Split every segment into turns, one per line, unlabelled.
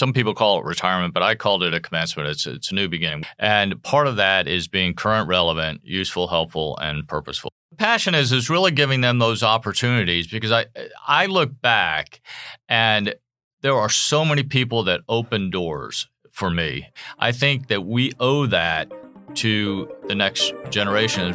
some people call it retirement, but I called it a commencement. It's it's a new beginning, and part of that is being current, relevant, useful, helpful, and purposeful. Passion is is really giving them those opportunities because I I look back, and there are so many people that open doors for me. I think that we owe that to the next generation.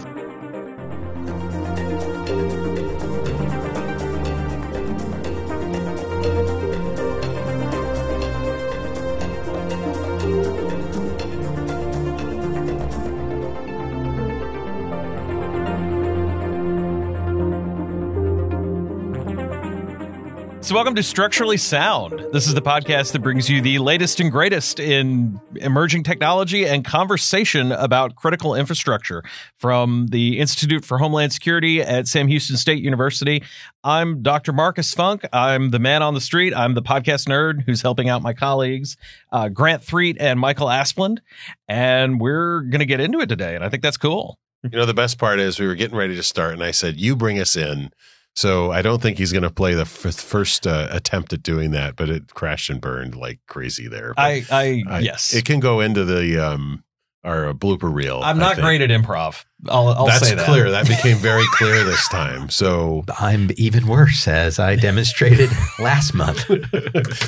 So, welcome to Structurally Sound. This is the podcast that brings you the latest and greatest in emerging technology and conversation about critical infrastructure from the Institute for Homeland Security at Sam Houston State University. I'm Dr. Marcus Funk. I'm the man on the street. I'm the podcast nerd who's helping out my colleagues, uh, Grant Threet and Michael Asplund. And we're going to get into it today. And I think that's cool.
You know, the best part is we were getting ready to start, and I said, You bring us in. So I don't think he's going to play the f- first uh, attempt at doing that, but it crashed and burned like crazy there. But
I, I, yes.
it can go into the um our blooper reel.
I'm not great at improv. I'll, I'll
That's
say that.
clear. That became very clear this time. So,
I'm even worse, as I demonstrated last month.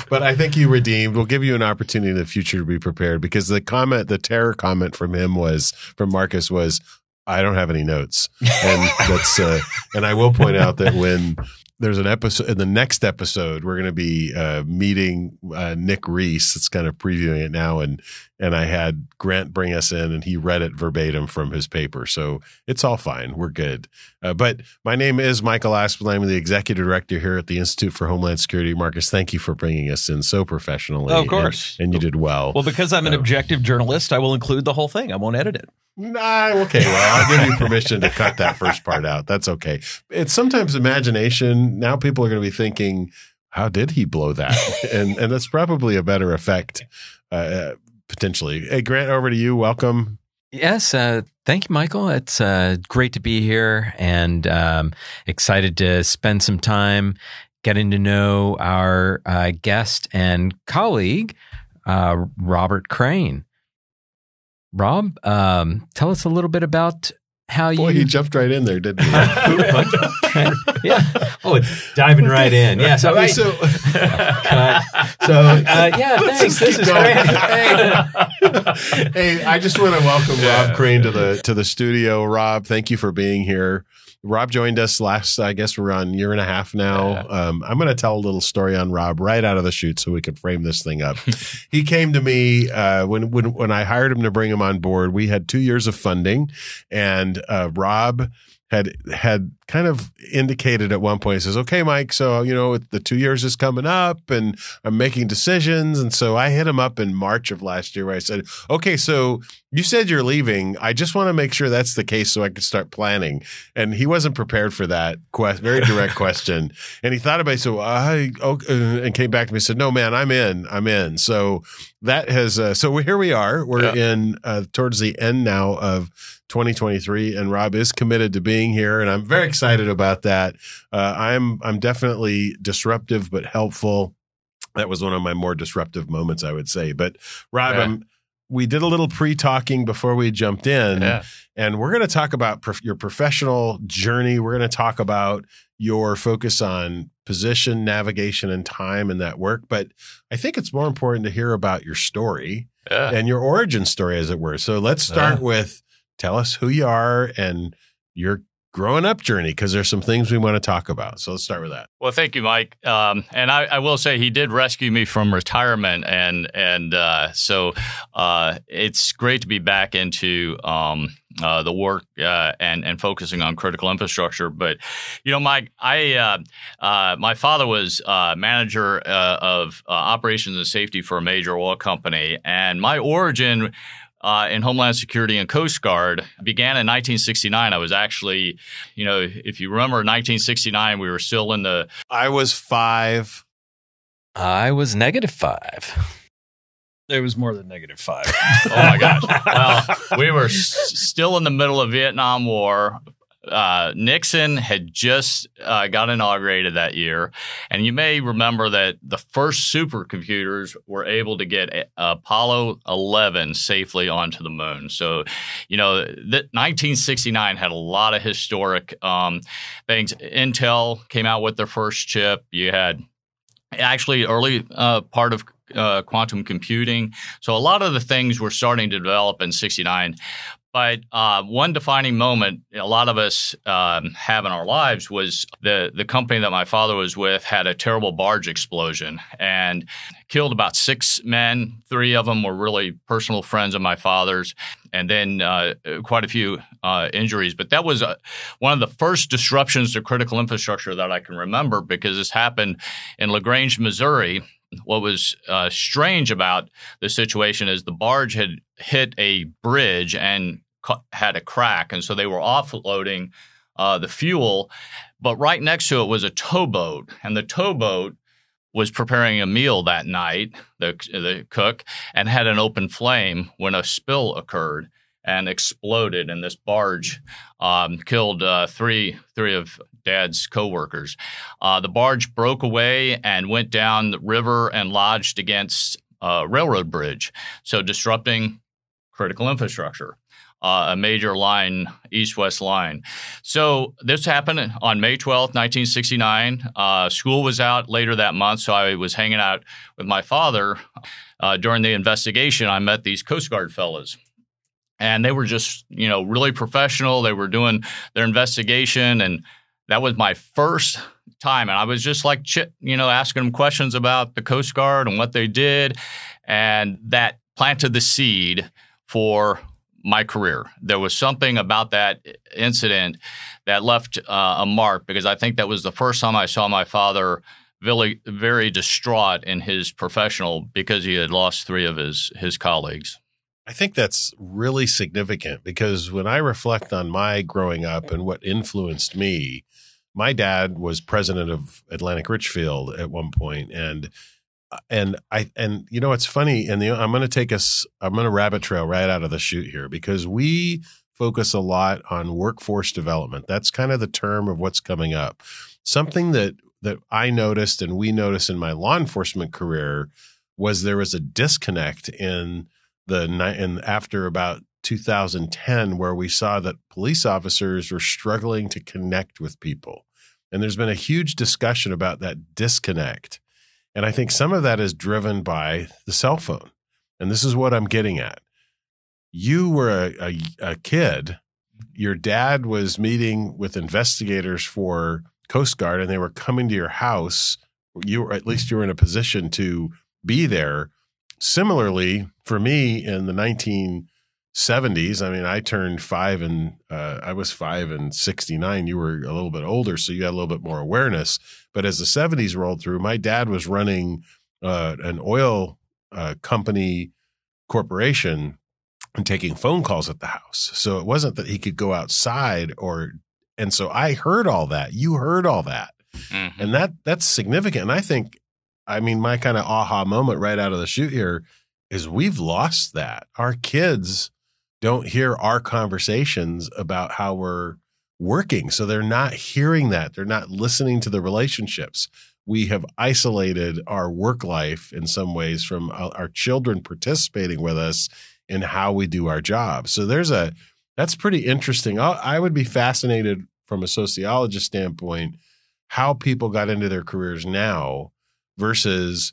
but I think you redeemed. We'll give you an opportunity in the future to be prepared because the comment, the terror comment from him was from Marcus was, "I don't have any notes," and that's. Uh, and I will point out that when there's an episode in the next episode, we're going to be uh, meeting uh, Nick Reese. It's kind of previewing it now, and and I had Grant bring us in, and he read it verbatim from his paper, so it's all fine. We're good. Uh, but my name is Michael Aspel. I'm the executive director here at the Institute for Homeland Security. Marcus, thank you for bringing us in so professionally.
Of course.
and, and you did well.
Well, because I'm an objective journalist, I will include the whole thing. I won't edit it.
Nah, okay. Well, I'll give you permission to cut that first part out. That's okay. It's sometimes imagination. Now people are going to be thinking, "How did he blow that?" and and that's probably a better effect, uh, potentially. Hey, Grant, over to you. Welcome.
yes, uh, thank you, Michael. It's uh, great to be here and um, excited to spend some time getting to know our uh, guest and colleague, uh, Robert Crane. Rob, um, tell us a little bit about how
Boy,
you
he jumped right in there, didn't he?
yeah. Oh, diving right in. Yeah. So, right.
so
Cut. So, uh, yeah, thanks. This is
going.
great.
hey, hey, I just want to welcome
Yeah.
Rob Crane to the to the studio. Rob, thank you for being here. Rob joined us last, I guess we're on year and a half now. Um, I'm going to tell a little story on Rob right out of the chute so we can frame this thing up. he came to me uh, when when when I hired him to bring him on board. We had two years of funding, and uh, Rob had had kind of indicated at one point. He says, "Okay, Mike, so you know the two years is coming up, and I'm making decisions." And so I hit him up in March of last year, where I said, "Okay, so you said you're leaving. I just want to make sure that's the case, so I can start planning." And he wasn't prepared for that quest, very direct question. And he thought about it. So I okay, and came back to me and said, "No, man, I'm in. I'm in." So that has uh, so here we are. We're in uh, towards the end now of 2023, and Rob is committed to being here, and I'm very excited about that. Uh, I'm I'm definitely disruptive but helpful. That was one of my more disruptive moments, I would say. But Rob,
Yeah.
I'm, we did a little pre-talking before we jumped in,
Yeah.
and we're going to talk about prof- your professional journey. We're going to talk about your focus on position, navigation, and time in that work. But I think it's more important to hear about your story
Yeah.
and your origin story, as it were. So let's start with tell us who you are and your growing up journey, because there's some things we want to talk about. So let's start with that.
Well, thank you, Mike. Um, and I, I will say he did rescue me from retirement, and and uh, so uh, it's great to be back into um, uh, the work uh, and and focusing on critical infrastructure. But you know, Mike, I uh, uh, my father was uh, manager uh, of operations and safety for a major oil company, and my origin. Uh, in Homeland Security and Coast Guard began in 1969. I was actually, you know, if you remember 1969, we were still in the
I was five.
I was negative five.
It was more than negative five.
Oh my gosh. Well, we were s- still in the middle of Vietnam War. Uh, Nixon had just uh, got inaugurated that year, and you may remember that the first supercomputers were able to get Apollo 11 safely onto the moon. So, you know, 1969 had a lot of historic um, things. Intel came out with their first chip. You had actually early uh, part of uh, quantum computing. So a lot of the things were starting to develop in 69. But uh, one defining moment a lot of us um, have in our lives was the the company that my father was with had a terrible barge explosion and killed about six men. Three of them were really personal friends of my father's, and then uh, quite a few uh, injuries. But that was uh, one of the first disruptions to critical infrastructure that I can remember because this happened in LaGrange, Missouri what was uh, strange about the situation is the barge had hit a bridge and had a crack, and so they were offloading uh, the fuel. But right next to it was a towboat, and the towboat was preparing a meal that night, the, the cook, and had an open flame when a spill occurred and exploded, and this barge um, killed uh, three three of Dad's coworkers. Uh, the barge broke away and went down the river and lodged against a railroad bridge, so disrupting critical infrastructure uh, a major line, east west line. So this happened on May 12th, 1969. Uh, school was out later that month, so I was hanging out with my father. Uh, during the investigation, I met these Coast Guard fellows. And they were just, you know, really professional. They were doing their investigation, and that was my first time. And I was just like, you know, asking them questions about the Coast Guard and what they did, and that planted the seed for my career. There was something about that incident that left uh, a mark because I think that was the first time I saw my father very, very distraught in his professional because he had lost three of his his colleagues.
I think that's really significant because when I reflect on my growing up and what influenced me, my dad was president of Atlantic Richfield at one point, and Uh, and I and you know it's funny and the, I'm going to take us I'm going to rabbit trail right out of the chute here because we focus a lot on workforce development. That's kind of the term of what's coming up. Something that that I noticed and we noticed in my law enforcement career was there was a disconnect in the and after about 2010 where we saw that police officers were struggling to connect with people. And there's been a huge discussion about that disconnect and I think some of that is driven by the cell phone. And this is what I'm getting at. You were a, a, a kid, your dad was meeting with investigators for Coast Guard, and they were coming to your house. You were, at least you were in a position to be there. Similarly, for me in the 19 70s. I mean, I turned five and uh, I was five and 69. You were a little bit older, so you had a little bit more awareness. But as the 70s rolled through, my dad was running uh, an oil uh, company corporation and taking phone calls at the house. So it wasn't that he could go outside or, and so I heard all that. You heard all that. Mm-hmm. And that that's significant. And I think, I mean, my kind of aha moment right out of the chute here is we've lost that. Our kids don't hear our conversations about how we're working. So they're not hearing that. They're not listening to the relationships. We have isolated our work life in some ways from our children participating with us in how we do our job. So there's a that's pretty interesting. I would be fascinated from a sociologist standpoint how people got into their careers now versus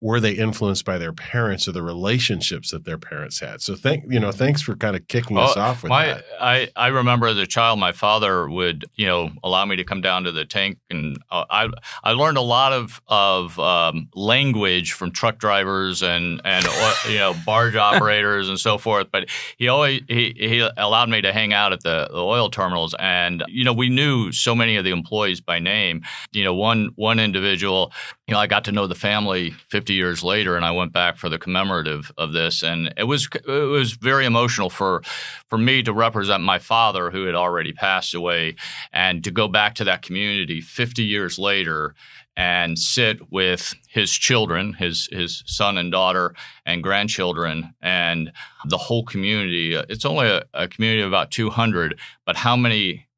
were they influenced by their parents or the relationships that their parents had? So thank you know, thanks for kind of kicking us off with
my,
that.
I I remember as a child, my father would you know allow me to come down to the tank, and uh, I I learned a lot of of um, language from truck drivers and and you know barge operators and so forth. But he always he he allowed me to hang out at the, the oil terminals, and you know we knew so many of the employees by name. You know one one individual, you know I got to know the family 50 years later, and I went back for the commemorative of this, and it was it was very emotional for for me to represent my father, who had already passed away, and to go back to that community 50 years later and sit with his children, his his son and daughter and grandchildren, and the whole community. It's only a, a community of about 200, but how many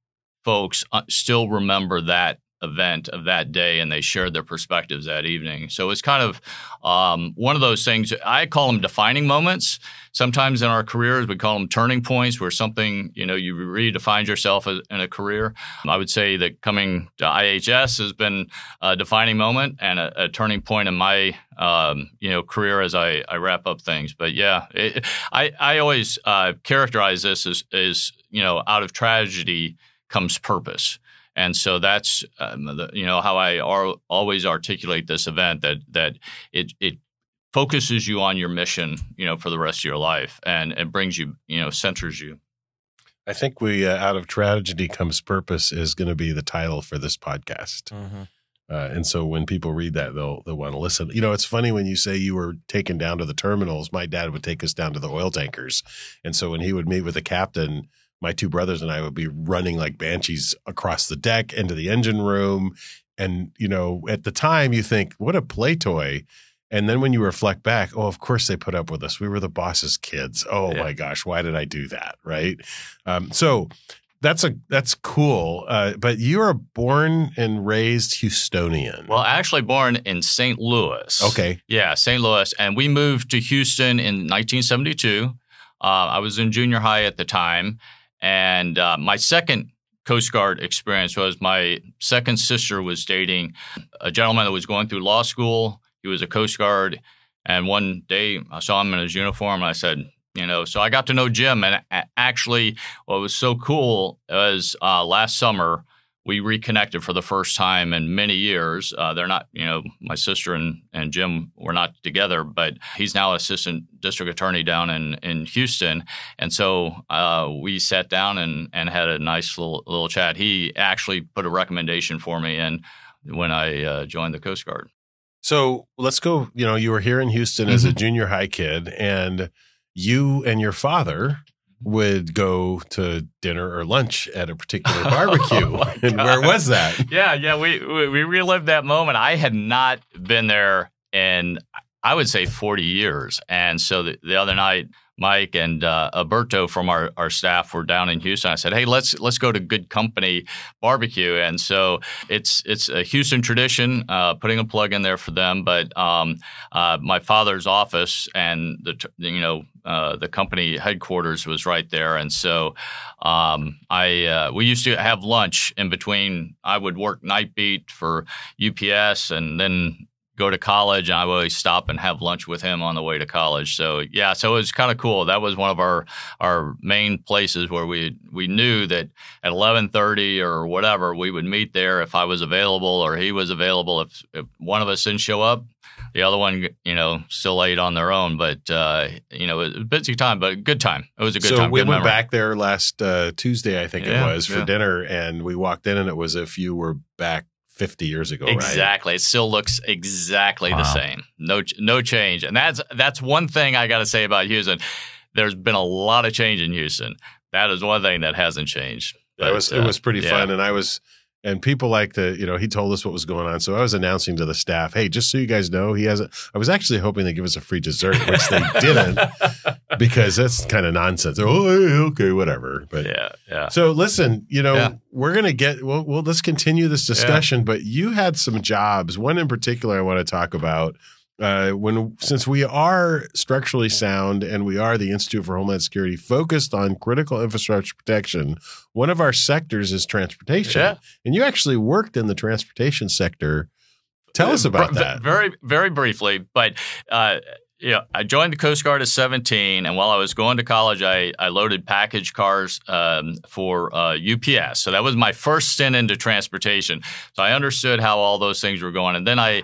folks uh, still remember that event of that day and they shared their perspectives that evening. So it's kind of um, one of those things. I call them defining moments. Sometimes in our careers, we call them turning points where something, you know, you really defined yourself in a career. I would say that coming to IHS has been a defining moment and a, a turning point in my, um, you know, career as I, I, wrap up things. But yeah, it, I, I always uh, characterize this as, as, you know, out of tragedy comes purpose. And so that's um, the, you know how I ar- always articulate this event that that it it focuses you on your mission, you know, for the rest of your life, and it brings you, you know, centers you.
I think we uh, out of tragedy comes purpose is going to be the title for this podcast. Mm-hmm. Uh, and so when people read that, they'll they'll want to listen. You know, it's funny when you say you were taken down to the terminals. My dad would take us down to the oil tankers, and so when he would meet with the captain, my two brothers and I would be running like banshees across the deck into the engine room. And, you know, at the time you think, what a play toy. And then when you reflect back, oh, of course they put up with us. We were the boss's kids. Oh yeah. my gosh, why did I do that? Right. Um, so that's a that's cool. Uh, but you are born and raised Houstonian.
Well, actually born in St. Louis.
Okay.
Yeah, St. Louis, and we moved to Houston in 1972. Uh, I was in junior high at the time, and uh, my second Coast Guard experience was my second sister was dating a gentleman that was going through law school. He was a Coast Guard. And one day I saw him in his uniform and I said, you know, so I got to know Jim. And actually, what was so cool was uh, last summer, we reconnected for the first time in many years. Uh, they're not, you know, my sister and, and Jim were not together, but he's now assistant district attorney down in, in Houston. And so uh, we sat down and, and had a nice little, little chat. He actually put a recommendation for me in when I uh, joined the Coast Guard.
So let's go. You know, you were here in Houston mm-hmm. as a mm-hmm. junior high kid, and you and your father would go to dinner or lunch at a particular oh barbecue. oh and where was that?
Yeah, yeah, we, we we relived that moment. I had not been there in I would say 40 years. And so the, the other night Mike and uh, Alberto from our, our staff were down in Houston. I said, "Hey, let's let's go to Goode Company Barbecue." And so it's it's a Houston tradition, uh, putting a plug in there for them. But um, uh, my father's office and the you know uh, the company headquarters was right there, and so um, I uh, we used to have lunch in between. I would work night beat for UPS, and then go to college and I would always stop and have lunch with him on the way to college. So yeah, so it was kind of cool. That was one of our our main places where we we knew that at 11:30 or whatever we would meet there if I was available or he was available. If, if one of us didn't show up, the other one, you know, still ate on their own. But uh, you know, it was a busy time, but good time. It was a good
so
time.
So we went
memory.
back there last uh, Tuesday, I think yeah, it was, for yeah. dinner, and we walked in, and it was if you were back 50 years ago,
exactly.
Right?
It still looks exactly wow. the same. No, no change. And that's that's one thing I got to say about Houston. There's been a lot of change in Houston. That is one thing that hasn't changed.
But, it was uh, it was pretty yeah. fun, and I was and people like to, you know, he told us what was going on. So I was announcing to the staff, hey, just so you guys know, he hasn't. I was actually hoping they give us a free dessert, which they didn't because that's kind of nonsense. Oh, eh, okay, whatever. But
yeah, yeah.
So listen, you know, yeah. we're going to get, well, well, let's continue this discussion, yeah. but you had some jobs. One in particular I want to talk about uh, when since we are structurally sound and we are the Institute for Homeland Security focused on critical infrastructure protection, one of our sectors is transportation. Yeah. And you actually worked in the transportation sector. Tell us about that.
Very, very briefly, but uh, you know, I joined the Coast Guard at 17, and while I was going to college, I, I loaded package cars um, for uh, UPS. So that was my first stint into transportation. So I understood how all those things were going, and then I,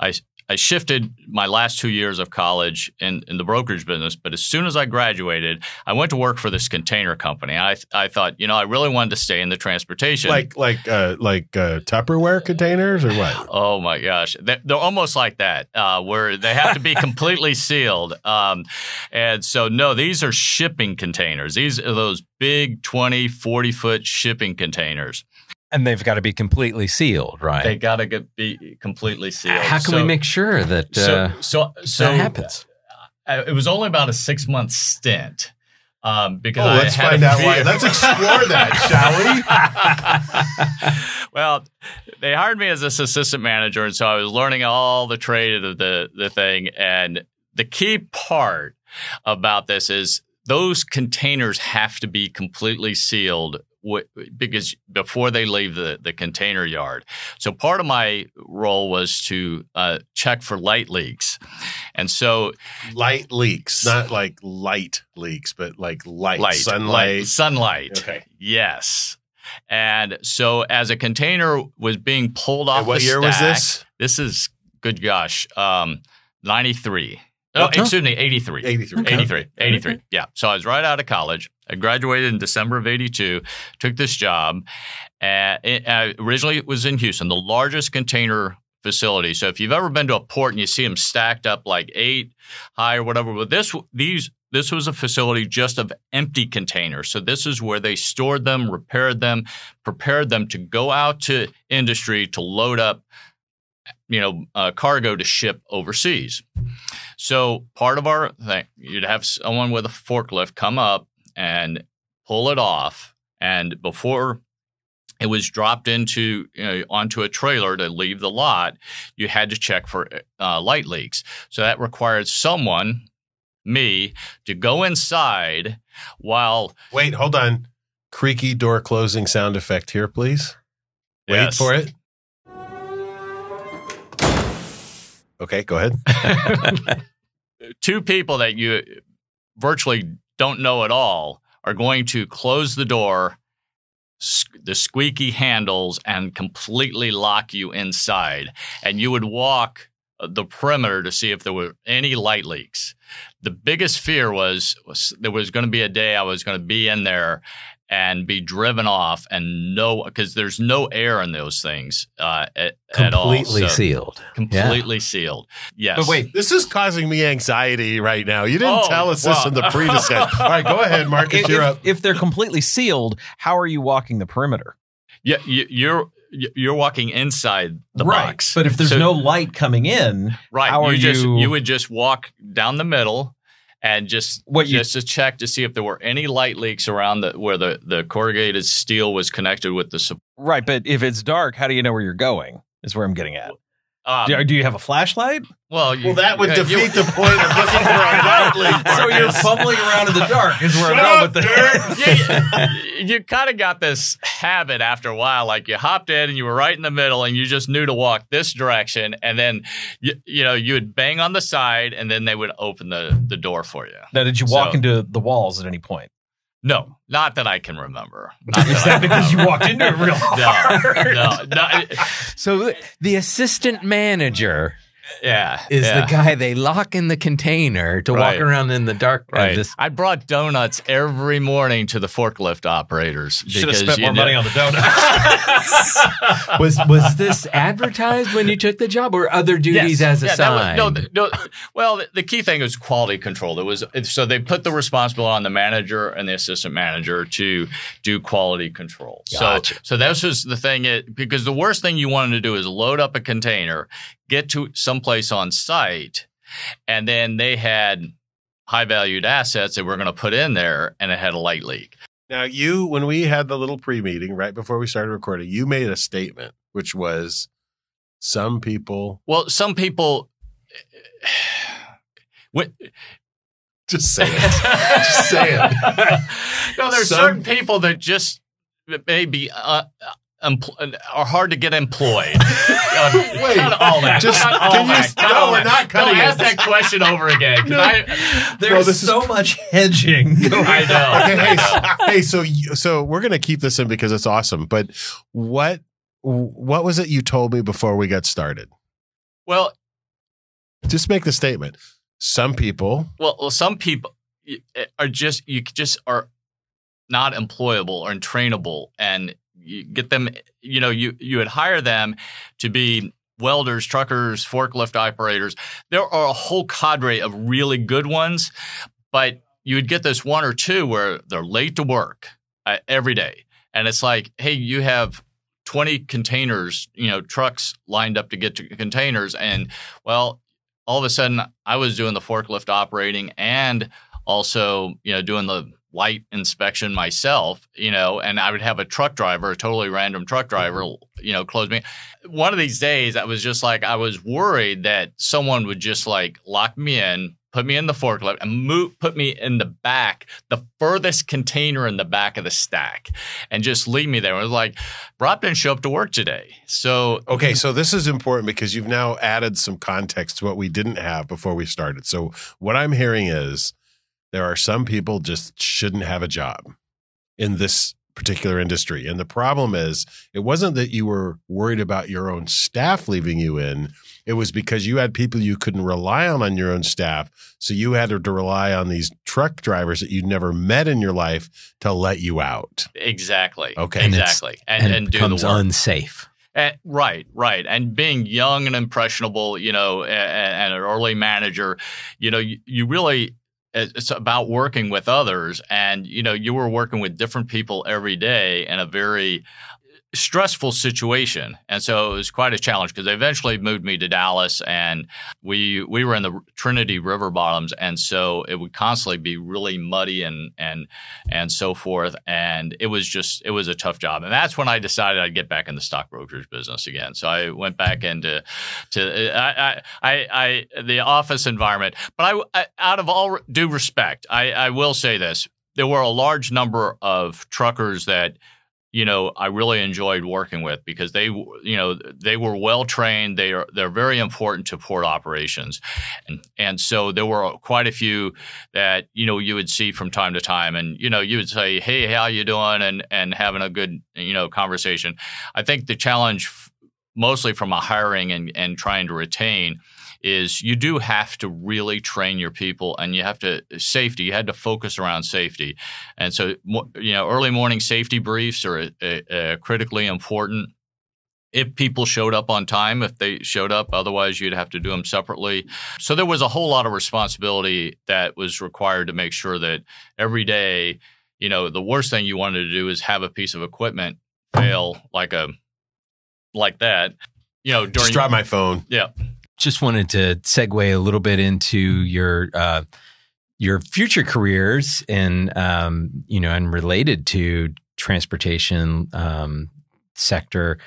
I I shifted my last two years of college in, in the brokerage business, but as soon as I graduated, I went to work for this container company. I I thought, you know, I really wanted to stay in the transportation,
like like uh, like uh, Tupperware containers or what?
Oh my gosh, they're, they're almost like that, uh, where they have to be completely sealed. Um, and so, no, these are shipping containers. These are those big 20, 40 foot shipping containers.
And they've got to be completely sealed, right?
They got to be completely sealed.
How can so, we make sure that uh, so, so, so that happens?
Uh, it was only about a six month stint. Um, because
Oh,
I
let's
had
find
a
out why.
fear.
Let's explore that, shall we?
well, they hired me as this assistant manager, and so I was learning all the trade of the the thing. And the key part about this is those containers have to be completely sealed w- because before they leave the the container yard. So part of my role was to uh, check for light leaks, and so
Light leaks, not like light leaks, but like light,
light,
sunlight.
light, sunlight.
Okay.
Yes. And so as a container was being pulled off
And what
the
year was this?
This is good gosh, um 93. Oh,
What?
excuse me, 83.
83.
83. 83. Yeah. So I was right out of college. I graduated in December of 82, took this job. It, uh, originally, it was in Houston, the largest container facility. So if you've ever been to a port and you see them stacked up like eight high or whatever, but this, these, this was a facility just of empty containers. So this is where they stored them, repaired them, prepared them to go out to industry to load up, you know, uh, cargo to ship overseas. So part of our thing, you'd have someone with a forklift come up and pull it off, and before it was dropped into you know, onto a trailer to leave the lot, you had to check for uh, light leaks. So that required someone, me, to go inside while
Wait, hold on. Creaky door closing sound effect here, please. Wait
Yes.
for it. Okay, go ahead.
two people that you virtually don't know at all are going to close the door, the squeaky handles, and completely lock you inside. And you would walk uh, the perimeter to see if there were any light leaks. The biggest fear was, was there was going to be a day I was going to be in there and be driven off and no because there's no air in those things uh, at, at all.
Completely
So,
sealed.
Completely sealed. Yes.
But wait,
This is causing me anxiety right now. You didn't
Oh,
tell us this
well.
in the pre-discussion. All right, go ahead, Marcus.
if,
You're up.
if they're completely sealed, how are you walking the perimeter?
Yeah, you, you're you're walking inside the
right.
box,
But if there's
So-
no light coming in,
right,
how are
you just
you-
you would just walk down the middle and just
What you-
just to check to see if there were any light leaks around the where the the corrugated steel was connected with the. support.
right? But if it's dark, how do you know where you're going? Is where I'm getting at.
Um,
Do, do you have a flashlight?
well, you,
Well, that would
yeah,
defeat
you-
the point of looking for a light leak.
So you're fumbling around in the dark. Is where
Shut
I'm
up,
going with the.
you, you kind of got this habit after a while. Like you hopped in and you were right in the middle and you just knew to walk this direction. And then, you, you know, you would bang on the side and then they would open the, the door for you.
now, did you walk
So-
into the walls at any point?
No, not that I can remember. Not
Is
I
that because you walked into it real hard?
No, no, no.
So the assistant manager
Yeah.
is
yeah.
the guy they lock in the container to
Right.
walk around in the dark.
Right.
this-
I brought donuts every morning to the forklift operators.
Should have spent more
know-
money on the donuts.
was was this advertised when you took the job, or other duties
Yes.
as
Yeah, that was- no, no, well, the, the key thing was quality control. It was so they put the responsibility on the manager and the assistant manager to do quality control.
Gotcha.
So, so this was the thing. It, because the worst thing you wanted to do is load up a container, get to someplace on site, and then they had high valued assets that we're going to put in there, and it had a light leak.
Now, you, when we had the little pre meeting right before we started recording, you made a statement, which was some people
Well, some people. What,
just say it. just say it.
no, there's
Some-
certain people that just maybe uh, empl- are hard to get employed. Uh,
Wait,
not all that.
just-
not all
can you-
that.
no,
all
we're
that.
not cutting
no,
it.
ask that question over again.
No.
I,
There's
this is-
so much hedging. Going
I know.
okay, hey, s- hey, so so we're gonna keep this in because it's awesome. But what what was it you told me before we got started?
well,
Just make the statement. Some people,
well, well, some people are just you just are not employable or untrainable and you get them. You know, you you would hire them to be welders, truckers, forklift operators. There are a whole cadre of really good ones, but you would get this one or two where they're late to work uh, every day, and it's like, hey, you have. 20 containers, you know, trucks lined up to get to containers. And well, all of a sudden I was doing the forklift operating and also, you know, doing the light inspection myself, you know, and I would have a truck driver, a totally random truck mm-hmm. driver, you know, close me. One of these days, I was just like, I was worried that someone would just like lock me in, put me in the forklift, and move, put me in the back, the furthest container in the back of the stack, and just leave me there. It was like, Rob didn't show up to work today. So,
okay, so this is important because you've now added some context to what we didn't have before we started. So, what I'm hearing is there are some people just shouldn't have a job in this particular industry. And the problem is, it wasn't that you were worried about your own staff leaving you in. It was because you had people you couldn't rely on on your own staff. So you had to rely on these truck drivers that you'd never met in your life to let you out.
Exactly.
Okay.
And
exactly.
And,
And, and, do the
becomes
work.
unsafe.
Eh, right, right. And being young and impressionable, you know, a- a- and an early manager, you know, you, you really, it's about working with others. And, you know, you were working with different people every day in a very stressful situation. And so it was quite a challenge because they eventually moved me to Dallas and we we were in the Trinity River bottoms and so it would constantly be really muddy and and and so forth and it was just it was a tough job. And that's when I decided I'd get back in the stock brokerage business again. So I went back into to I I I, I the office environment. But I, I out of all due respect, I I will say this. There were a large number of truckers that you know I really enjoyed working with because they you know they were well trained. They are they're very important to port operations. And and so there were quite a few that you know you would see from time to time and you know you would say hey how you doing? and and having a good you know conversation. I think the challenge mostly from a hiring and and trying to retain is you do have to really train your people and you have to safety you had to focus around safety. And so you know early morning safety briefs are uh, uh, critically important. If people showed up on time if they showed up otherwise you'd have to do them separately. So there was a whole lot of responsibility that was required to make sure that every day you know the worst thing you wanted to do is have a piece of equipment fail like a like that you know during
Just drop my phone.
yeah
Just wanted to segue a little bit into your uh, your future careers and um, you know and related to transportation um, sector.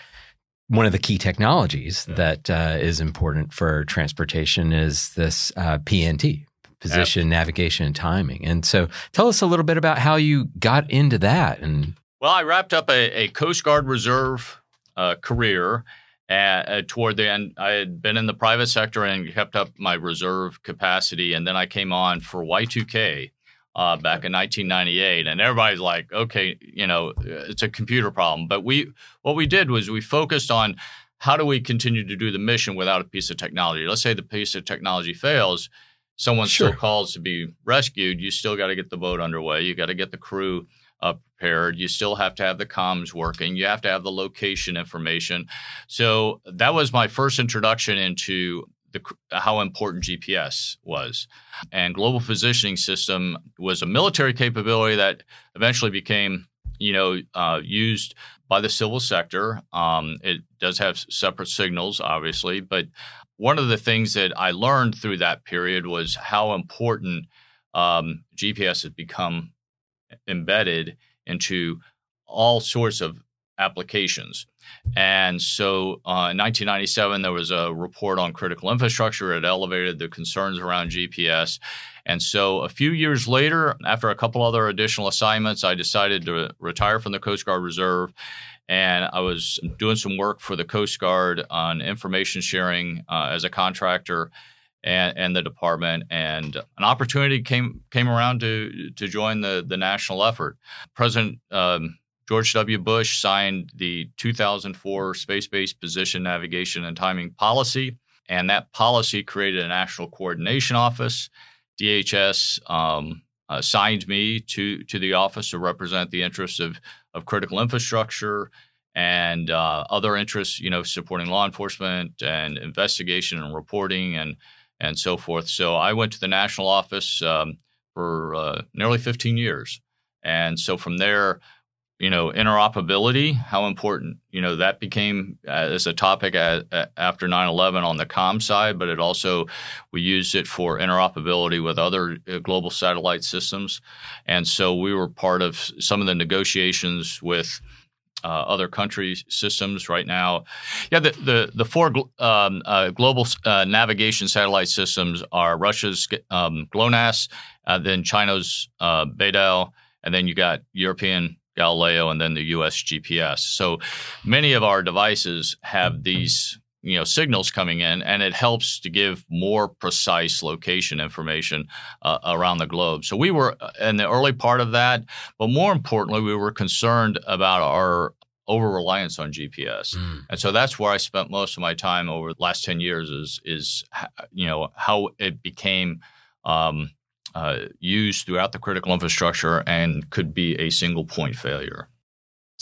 One of the key technologies that uh, is important for transportation is this uh, PNT, position, navigation, and timing. And so, tell us a little bit about how you got into that. And
Well, I wrapped up a, a Coast Guard Reserve uh, career. Uh, toward the end, I had been in the private sector and kept up my reserve capacity, and then I came on for Y2K uh, back in 1998. And everybody's like, "Okay, you know, it's a computer problem." But we, what we did was we focused on how do we continue to do the mission without a piece of technology. Let's say the piece of technology fails, someone
Sure.
still calls to be rescued. You still got to get the boat underway. You got to get the crew uh, prepared. You still have to have the comms working. You have to have the location information. So that was my first introduction into the, how important GPS was. And global positioning system was a military capability that eventually became, you know, uh, used by the civil sector. Um, it does have separate signals, obviously, but one of the things that I learned through that period was how important um, GPS has become embedded into all sorts of applications. And so uh, in 1997, there was a report on critical infrastructure. It elevated the concerns around GPS. And so a few years later, after a couple other additional assignments, I decided to retire from the Coast Guard Reserve. And I was doing some work for the Coast Guard on information sharing uh, as a contractor and, and the department. And an opportunity came came around to to join the the national effort. President um, George W. Bush signed the 2004 Space-Based Position Navigation and Timing Policy, and that policy created a National Coordination Office. DHS um, assigned me to to the office to represent the interests of of critical infrastructure and uh, other interests, you know, supporting law enforcement and investigation and reporting and and so forth. So I went to the national office um, for uh, nearly 15 years, and so from there, you know, interoperability, how important, you know, that became uh, as a topic after 9/11 on the com side, but it also we used it for interoperability with other uh, global satellite systems, and so we were part of some of the negotiations with. Uh, other country systems right now, yeah. The the the four um, uh, global uh, navigation satellite systems are Russia's um, GLONASS, uh, then China's uh, BeiDou, and then you got European Galileo, and then the US GPS. So many of our devices have these you know signals coming in and it helps to give more precise location information uh, around the globe so we were uh, in the early part of that but more importantly we were concerned about our over reliance on gps mm. and so that's where i spent most of my time over the last 10 years is is you know how it became um, uh, used throughout the critical infrastructure and could be a single point failure.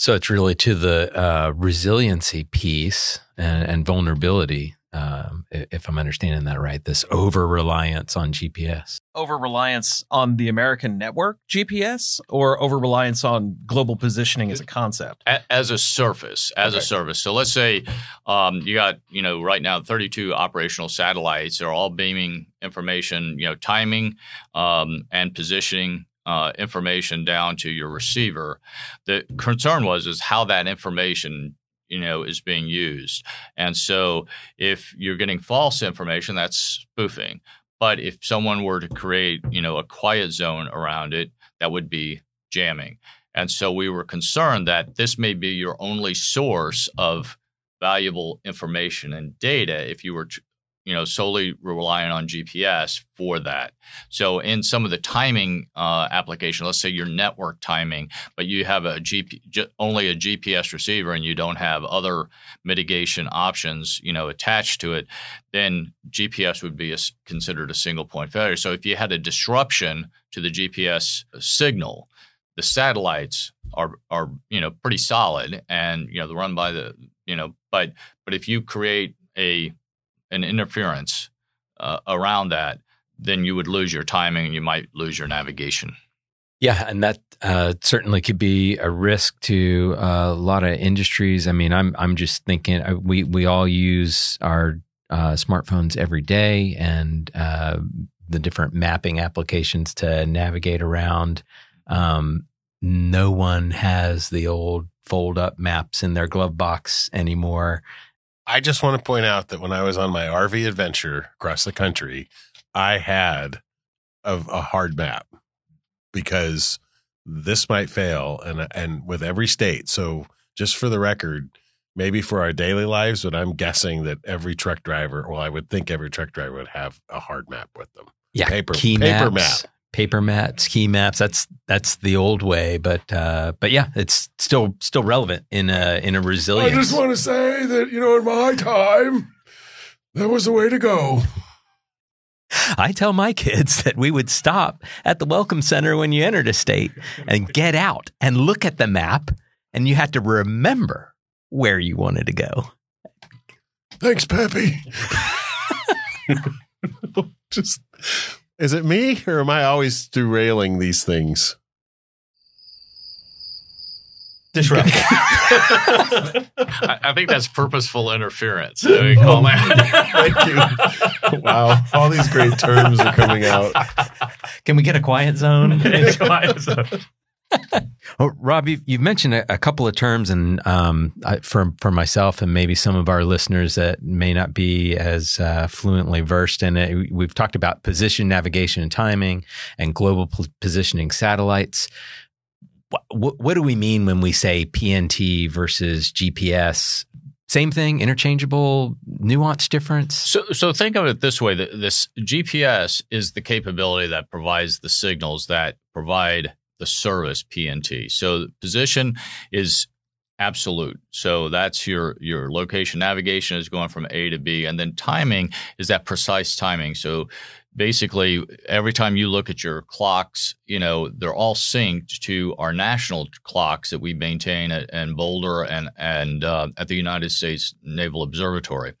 So it's really to the uh, resiliency piece and, and vulnerability um, if I'm understanding that right, this over reliance on GPS.
Over reliance on the American network GPS or over reliance on global positioning as a concept?
As a surface, as okay. a service. So let's say um, you got, you know, right now 32 operational satellites. They're all beaming information, you know, timing um, and positioning uh, information down to your receiver. The concern was is how that information you know is being used. And so if you're getting false information that's spoofing. But if someone were to create you know a quiet zone around it that would be jamming. And so we were concerned that this may be your only source of valuable information and data if you were you know, solely relying on GPS for that. So in some of the timing uh, application, let's say your network timing, but you have a GP, only a GPS receiver and you don't have other mitigation options, you know, attached to it, then GPS would be a, considered a single point failure. So if you had a disruption to the GPS signal, the satellites are are you know pretty solid and you know they're run by the you know but but if you create a an interference uh, around that, then you would lose your timing and you might lose your navigation.
Yeah, and that uh, certainly could be a risk to uh, a lot of industries. I mean, I'm I'm just thinking uh, we we all use our uh, smartphones every day, and uh, the different mapping applications to navigate around. Um, no one has the old fold up maps in their glove box anymore.
I just want to point out that when I was on my RV adventure across the country, I had a, a hard map because this might fail and and with every state. So just for the record, maybe for our daily lives, but I'm guessing that every truck driver, well, I would think every truck driver would have a hard map with them.
Yeah, paper paper maps, map paper maps, key maps. That's that's the old way, but uh, but yeah, it's still still relevant in a in a resilience.
I just want to say that you know, in my time, that was the way to go.
I tell my kids that we would stop at the welcome center when you entered a state and get out and look at the map, and you had to remember where you wanted to go.
Thanks, Peppy. just is it me or am I always derailing these things?
Disrupt.
I, I, think that's purposeful interference. We call that.
Thank you. Wow, all these great terms are coming out.
Can we get a quiet zone? quiet
zone. Well, Rob, you've, you've mentioned a, a, couple of terms, and um, I, for for myself and maybe some of our listeners that may not be as uh, fluently versed in it, we've talked about position, navigation, and timing, and global p- positioning satellites. What, what do we mean when we say PNT versus GPS? Same thing, interchangeable, nuance difference.
So, so think of it this way: this GPS is the capability that provides the signals that provide the service PNT. So position is absolute. So that's your your location navigation is going from A to B, and then timing is that precise timing. So basically, every time you look at your clocks, you know they're all synced to our national clocks that we maintain at, Boulder and and uh, at the United States Naval Observatory.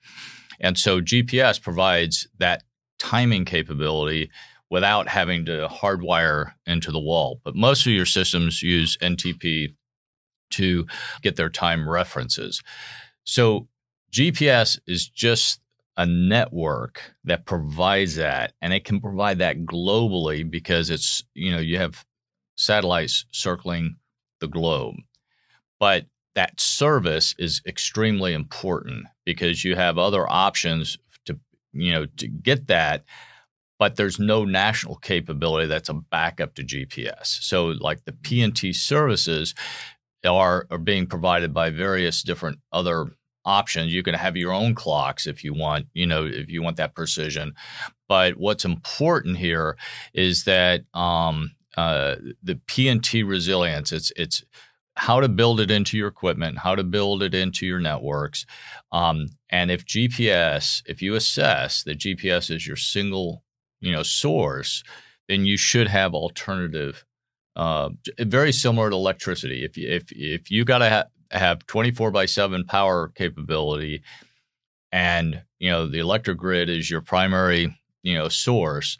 And so GPS provides that timing capability without having to hardwire into the wall. But most of your systems use NTP to get their time references. So GPS is just a network that provides that and it can provide that globally because it's you know you have satellites circling the globe but that service is extremely important because you have other options to you know to get that but there's no national capability that's a backup to GPS so like the PNT services are are being provided by various different other options. You can have your own clocks if you want, you know, if you want that precision. But what's important here is that um, uh, the PNT resilience. It's it's how to build it into your equipment, how to build it into your networks, um, and if GPS, if you assess that GPS is your single, you know, source, then you should have alternative. Uh, very similar to electricity. If if if you got to ha- have 24 by 7 power capability and you know the electric grid is your primary you know source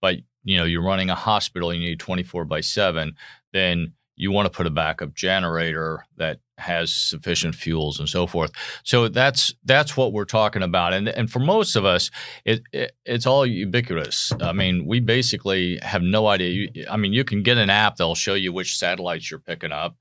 but you know you're running a hospital you need 24 by 7 then you want to put a backup generator that has sufficient fuels and so forth. So that's that's what we're talking about, and and for most of us, it, it, it's all ubiquitous. I mean, we basically have no idea. I mean, you can get an app that'll show you which satellites you're picking up,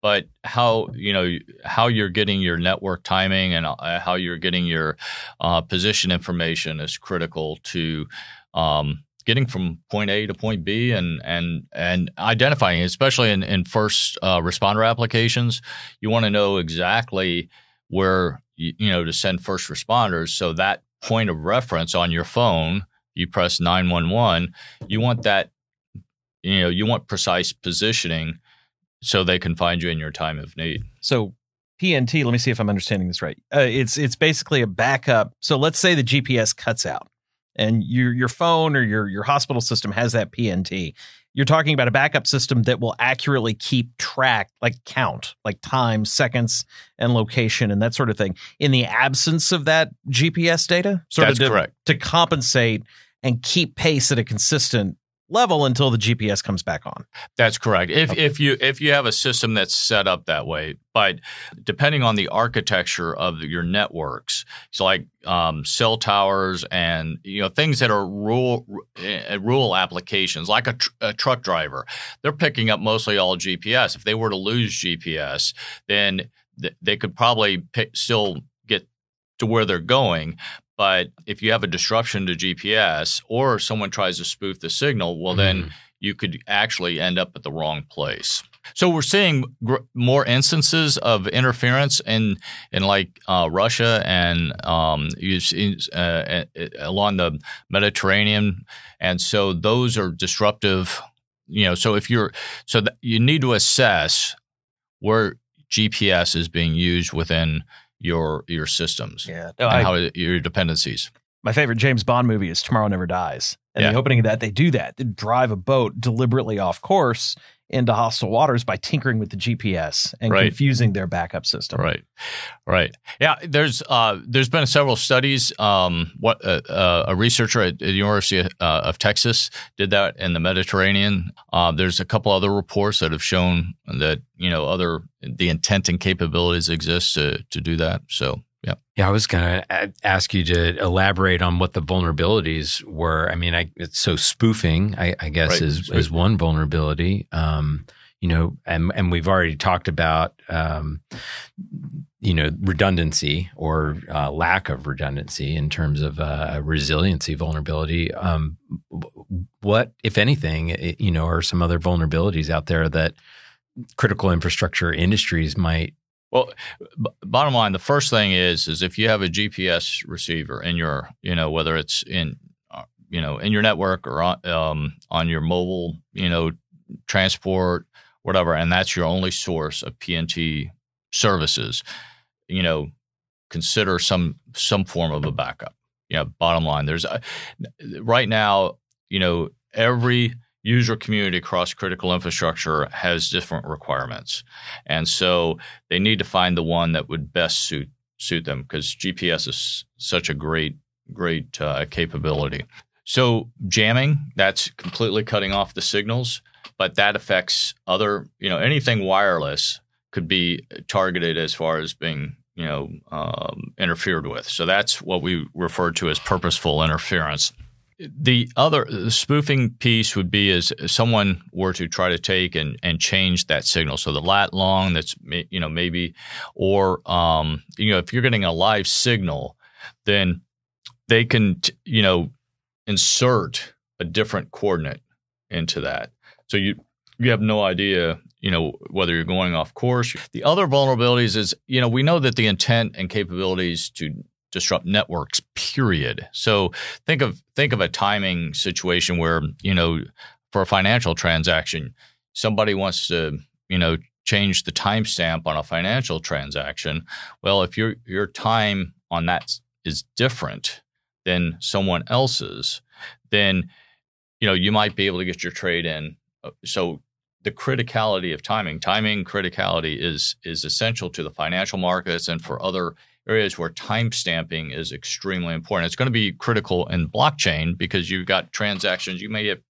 but how you know how you're getting your network timing and uh, how you're getting your uh, position information is critical to. Um, getting from point A to point B and and and identifying, especially in in first uh, responder applications, you want to know exactly where you, you know to send first responders. So that point of reference on your phone, you press nine one one. You want that, you know, you want precise positioning so they can find you in your time of need.
So PNT, let me see if I'm understanding this right. Uh, it's it's basically a backup. So let's say the GPS cuts out and your your phone or your your hospital system has that PNT. You're talking about a backup system that will accurately keep track, like count, like time, seconds, and location, and that sort of thing. In the absence of that GPS data,
sort That's of to, correct.
to compensate and keep pace at a consistent level until the GPS comes back on.
That's correct. If okay. if you if you have a system that's set up that way, but depending on the architecture of your networks, so like um, cell towers and you know things that are rural uh, rural applications, like a, tr- a, truck driver, they're picking up mostly all GPS. If they were to lose GPS, then th- they could probably pick, still get to where they're going, but if you have a disruption to GPS or someone tries to spoof the signal, well, mm. then mm-hmm. you could actually end up at the wrong place. So we're seeing gr- more instances of interference in in like uh, Russia and um, uh, along the Mediterranean, and so those are disruptive. You know, so if you're so you need to assess where GPS is being used within your your systems.
Yeah,
no, and I, how your dependencies.
My favorite James Bond movie is Tomorrow Never Dies. And yeah. the opening of that, they do that. They drive a boat deliberately off course into hostile waters by tinkering with the GPS and right. confusing their backup system.
Right, right. Yeah, there's uh, there's been several studies. Um, what uh, uh, a researcher at, the University of, uh, of, Texas did that in the Mediterranean. Uh, there's a couple other reports that have shown that you know other the intent and capabilities exist to to do that. So yeah.
Yeah, I was going to ask you to elaborate on what the vulnerabilities were. I mean, I, so spoofing, I, I guess, right. is, is one vulnerability. Um, you know, and and we've already talked about, um, you know, redundancy or uh, lack of redundancy in terms of uh, resiliency vulnerability. Um, what, if anything, you know, are some other vulnerabilities out there that critical infrastructure industries might
well, b- bottom line, the first thing is is if you have a GPS receiver in your, you know, whether it's in, uh, you know, in your network or on, um, on your mobile, you know, transport, whatever, and that's your only source of PNT services, you know, consider some some form of a backup. Yeah, bottom line, there's a, right now, you know, every user community across critical infrastructure has different requirements. And so they need to find the one that would best suit suit them because GPS is such a great great uh, capability. So jamming, that's completely cutting off the signals, but that affects other, you know, anything wireless could be targeted as far as being you know um, interfered with. So that's what we refer to as purposeful interference. The other the spoofing piece would be as someone were to try to take and, and change that signal. So the lat long that's you know maybe, or um, you know if you're getting a live signal, then they can you know insert a different coordinate into that. So you you have no idea you know whether you're going off course. The other vulnerabilities is you know we know that the intent and capabilities to disrupt networks period. So think of think of a timing situation where you know for a financial transaction somebody wants to you know change the timestamp on a financial transaction. Well if your your time on that is different than someone else's then you know you might be able to get your trade in. Uh, so the criticality of timing timing criticality is is essential to the financial markets and for other areas where timestamping is extremely important. It's going to be critical in blockchain because you've got transactions. You may have,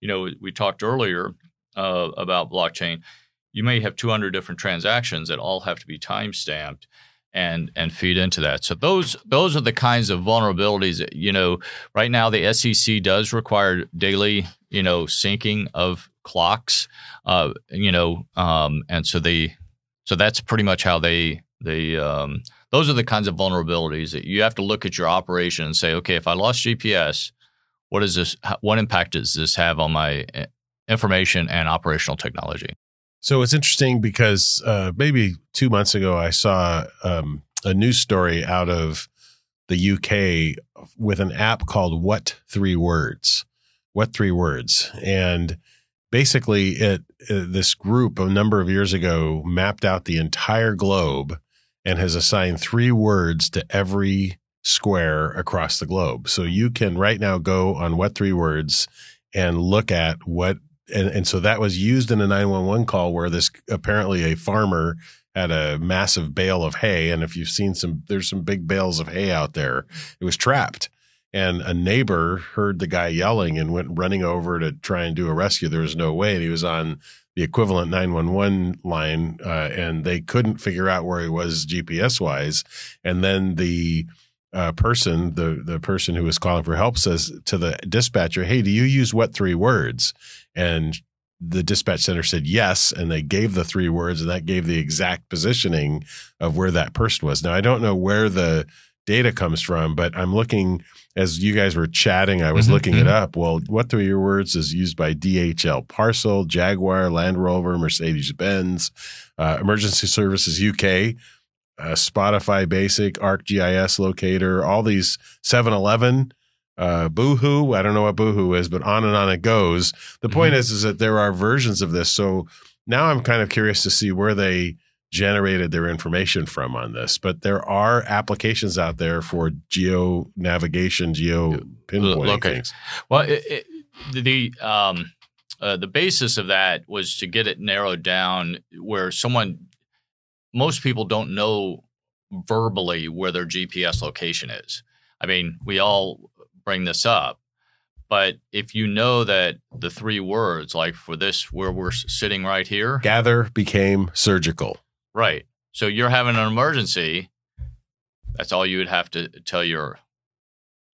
you know, we talked earlier uh, about blockchain. You may have 200 different transactions that all have to be timestamped and and feed into that. So those those are the kinds of vulnerabilities. That, you know, right now the SEC does require daily, you know, syncing of clocks. Uh, you know, um, and so they so that's pretty much how they they um, those are the kinds of vulnerabilities that you have to look at your operation and say, okay, if I lost GPS, what is this? What impact does this have on my eh, information and operational technology?
So it's interesting because uh, maybe two months ago I saw um, a news story out of the UK with an app called What Three Words. What Three Words, and basically it uh, this group a number of years ago mapped out the entire globe and has assigned three words to every square across the globe. So you can right now go on what three words and look at what and, and so that was used in a 911 call where this apparently a farmer had a massive bale of hay. And if you've seen some there's some big bales of hay out there. It was trapped. And a neighbor heard the guy yelling and went running over to try and do a rescue. There was no way. And he was on the equivalent 911 line uh, and they couldn't figure out where he was GPS wise. And then the uh, person, the the person who was calling for help, says to the dispatcher, "Hey, do you use what three words?" And the dispatch center said yes, and they gave the three words, and that gave the exact positioning of where that person was. Now, I don't know where the data comes from, but I'm looking as you guys were chatting, I was mm-hmm, looking mm-hmm. it up. Well, what through your words is used by DHL Parcel, Jaguar, Land Rover, Mercedes Benz, uh, Emergency Services UK, uh, Spotify Basic, ArcGIS Locator, all these 7 Eleven. Uh, Boohoo, I don't know what Boohoo is, but on and on it goes. The point mm-hmm. is, is that there are versions of this. So now I'm kind of curious to see where they generated their information from on this. But there are applications out there for geo navigation, geo pinpointing okay. things.
Well, it, it, the um, uh, the basis of that was to get it narrowed down where someone, most people don't know verbally where their GPS location is. I mean, we all bring this up, but if you know that the three words, like for this, where we're sitting right here,
gather became surgical.
Right. So you're having an emergency. That's all you would have to tell your,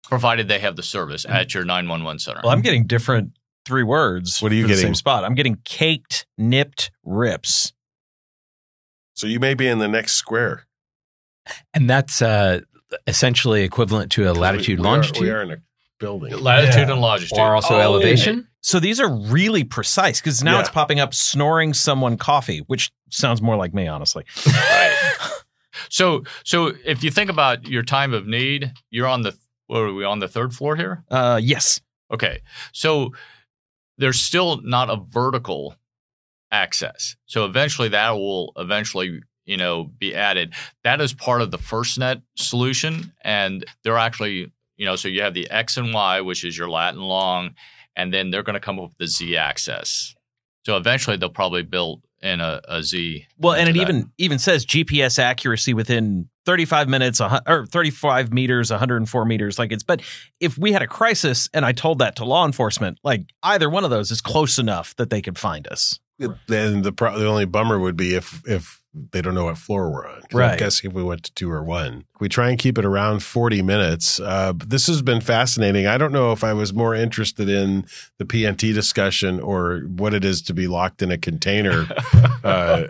provided they have the service at your 911 center.
Well, I'm getting different three words.
What are you getting?
same spot. I'm getting caked, nipped rips.
So you may be in the next square.
And that's uh, essentially equivalent to a latitude
we, we
longitude.
Are, we are in a building.
Latitude yeah. and longitude.
Or also oh, elevation.
So these are really precise because now yeah. it's popping up snoring someone coffee, which sounds more like me, honestly.
right. So, so if you think about your time of need, you're on the what are we on the third floor here?
Uh, yes.
Okay. So there's still not a vertical access. So eventually that will eventually you know be added. That is part of the FirstNet solution, and they're actually you know so you have the X and Y, which is your lat and long, and then they're going to come up with the Z axis. So eventually they'll probably build in a, a Z.
Well, and it that. even even says GPS accuracy within 35 minutes or 35 meters, 104 meters. Like it's, but if we had a crisis and I told that to law enforcement, like either one of those is close enough that they could find us.
Then the pro- the only bummer would be if if they don't know what floor we're on. 'Cause I'm
Right.
guessing if we went to two or one, we try and keep it around 40 minutes. Uh, this has been fascinating. I don't know if I was more interested in the PNT discussion or what it is to be locked in a container uh,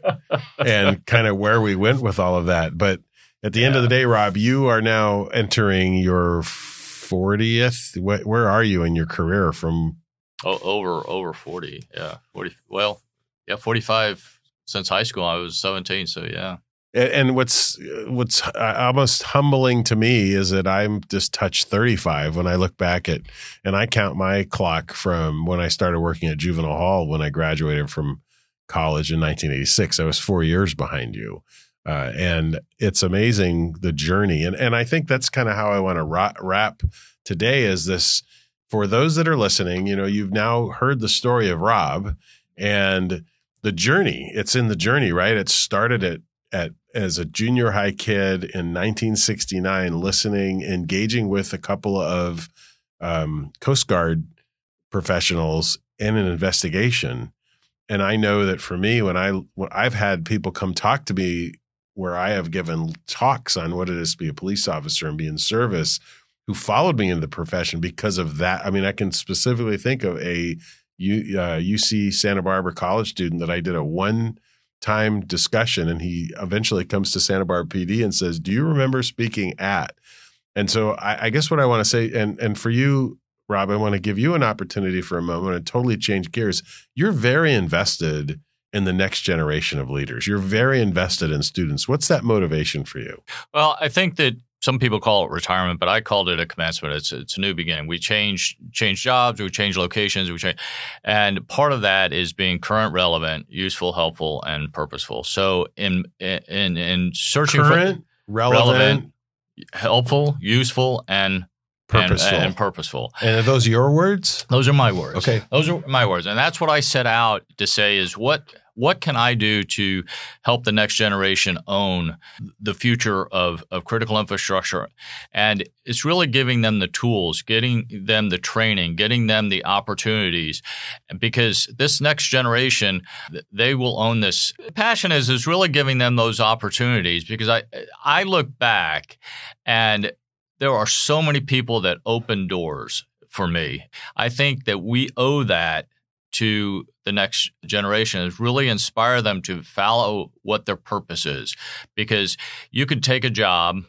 and kind of where we went with all of that. But at the end of the day, Rob, you are now entering your 40th. Where, where are you in your career from?
Oh, over over forty. Yeah, forty. Well, yeah, forty five since high school. I was seventeen. So yeah.
And what's what's almost humbling to me is that I'm just touched 35 when I look back at and I count my clock from when I started working at juvenile hall when I graduated from college in 1986. I was four years behind you, uh, and it's amazing the journey. And and I think that's kind of how I want to ra- wrap today. Is this for those that are listening? You know, you've now heard the story of Rob and the journey. It's in the journey, right? It started at at as a junior high kid in 1969, listening, engaging with a couple of um, Coast Guard professionals in an investigation. And I know that for me, when I when I've had people come talk to me where I have given talks on what it is to be a police officer and be in service, who followed me into the profession because of that. I mean, I can specifically think of a U, uh, UC Santa Barbara college student that I did a one time discussion and he eventually comes to Santa Barbara PD and says, Do you remember speaking at? And so I, I guess what I want to say, and and for you, Rob, I want to give you an opportunity for a moment and totally change gears. You're very invested in the next generation of leaders. You're very invested in students. What's that motivation for you?
Well, I think that some people call it retirement, but I called it a commencement. It's it's a new beginning. We change change jobs, we change locations, we change, and part of that is being current, relevant, useful, helpful, and purposeful. So in in in searching
Current, relevant,
relevant, helpful, useful, and
purposeful.
and, and purposeful.
And are those your words?
Those are my words.
Okay.
Those are my words. And that's what I set out to say is what what can I do to help the next generation own the future of, of critical infrastructure? And it's really giving them the tools, getting them the training, getting them the opportunities. Because this next generation, they will own this. Passion is is really giving them those opportunities because I I look back and there are so many people that open doors for me. I think that we owe that to the next generation is really inspire them to follow what their purpose is. Because you could take a job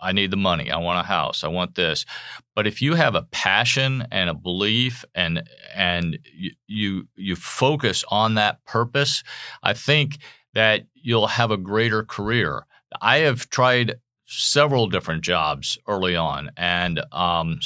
I need the money I want a house I want this. But if you have a passion and a belief and and you you, you focus on that purpose I think that you'll have a greater career. I have tried several different jobs early on, and um,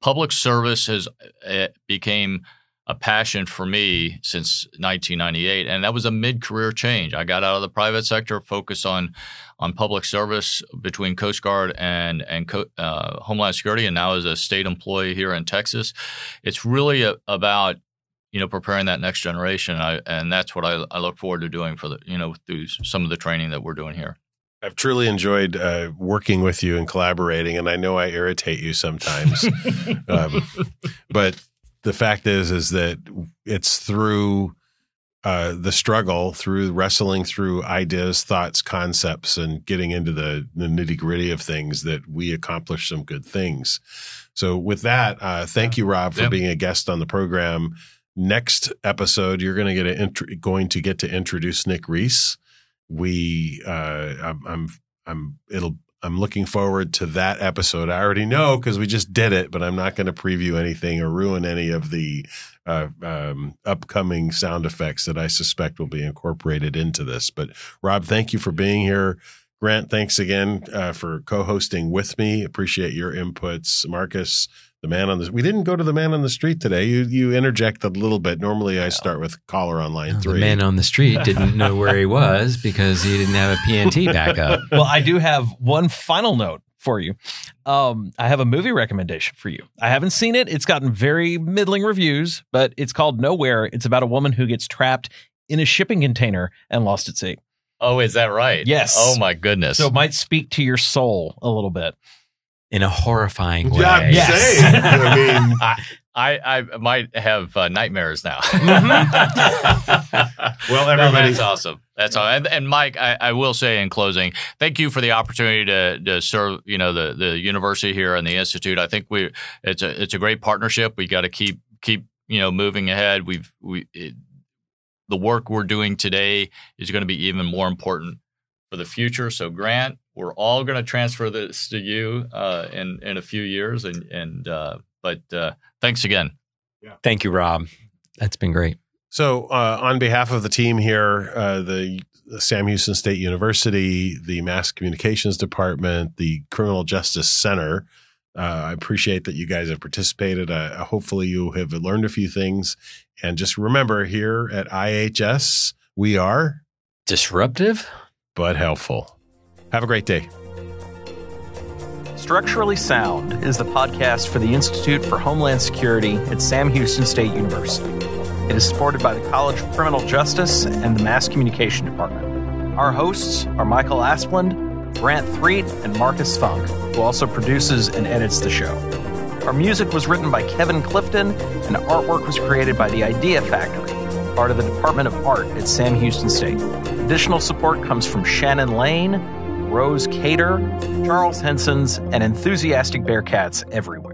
public service has uh, became a passion for me since 1998, and that was a mid-career change. I got out of the private sector, focused on on public service between Coast Guard and and uh, Homeland Security, and now as a state employee here in Texas. It's really a, about you know preparing that next generation, I, and that's what I, I look forward to doing for the you know through some of the training that we're doing here.
I've truly enjoyed uh, working with you and collaborating, and I know I irritate you sometimes. um, but the fact is, is that it's through uh, the struggle, through wrestling through ideas, thoughts, concepts, and getting into the, the nitty gritty of things that we accomplish some good things. So, with that, uh, thank you, Rob, for
Yeah.
being a guest on the program. Next episode, you're going to get a, going to get to introduce Nick Reese. We, uh, I'm, I'm, I'm, it'll I'm looking forward to that episode. I already know because we just did it, but I'm not going to preview anything or ruin any of the uh, um, upcoming sound effects that I suspect will be incorporated into this. But Rob, thank you for being here. Grant, thanks again uh, for co-hosting with me. Appreciate your inputs, Marcus. The man on the we didn't go to the man on the street today. You you interject a little bit. Normally, I start with caller on line three.
The man on the street didn't know where he was because he didn't have a PNT backup.
well, I do have one final note for you. Um, I have a movie recommendation for you. I haven't seen it. It's gotten very middling reviews, but it's called Nowhere. It's about a woman who gets trapped in a shipping container and lost at sea.
Oh, is that right?
Yes.
Oh my goodness.
So it might speak to your soul a little bit.
In a horrifying way.
Yeah, I'm
Yes.
saying. I mean,
I, I, I might have uh, nightmares now.
Well,
No, that's awesome. That's all. And, and Mike, I, I will say in closing, thank you for the opportunity to, to serve, you know, the, the university here and the institute. I think we it's a it's a great partnership. We got to keep keep you know moving ahead. We've we it, the work we're doing today is going to be even more important for the future. So Grant, we're all going to transfer this to you uh, in in a few years. And and uh, but uh, thanks again. Yeah.
Thank you, Rob. That's been great.
So, uh, on behalf of the team here, uh, the Sam Houston State University, the Mass Communications Department, the Criminal Justice Center, uh, I appreciate that you guys have participated. Uh, hopefully, you have learned a few things. And just remember here at IHS, we are
Disruptive?
but helpful. Have a great day.
Structurally Sound is the podcast for the Institute for Homeland Security at Sam Houston State University. It is supported by the College of Criminal Justice and the Mass Communication Department. Our hosts are Michael Asplund, Grant Threet, and Marcus Funk, who also produces and edits the show. Our music was written by Kevin Clifton, and artwork was created by the Idea Factory, part of the Department of Art at Sam Houston State. Additional support comes from Shannon Lane, Rose Cater, Charles Henson's, and enthusiastic Bearcats everywhere.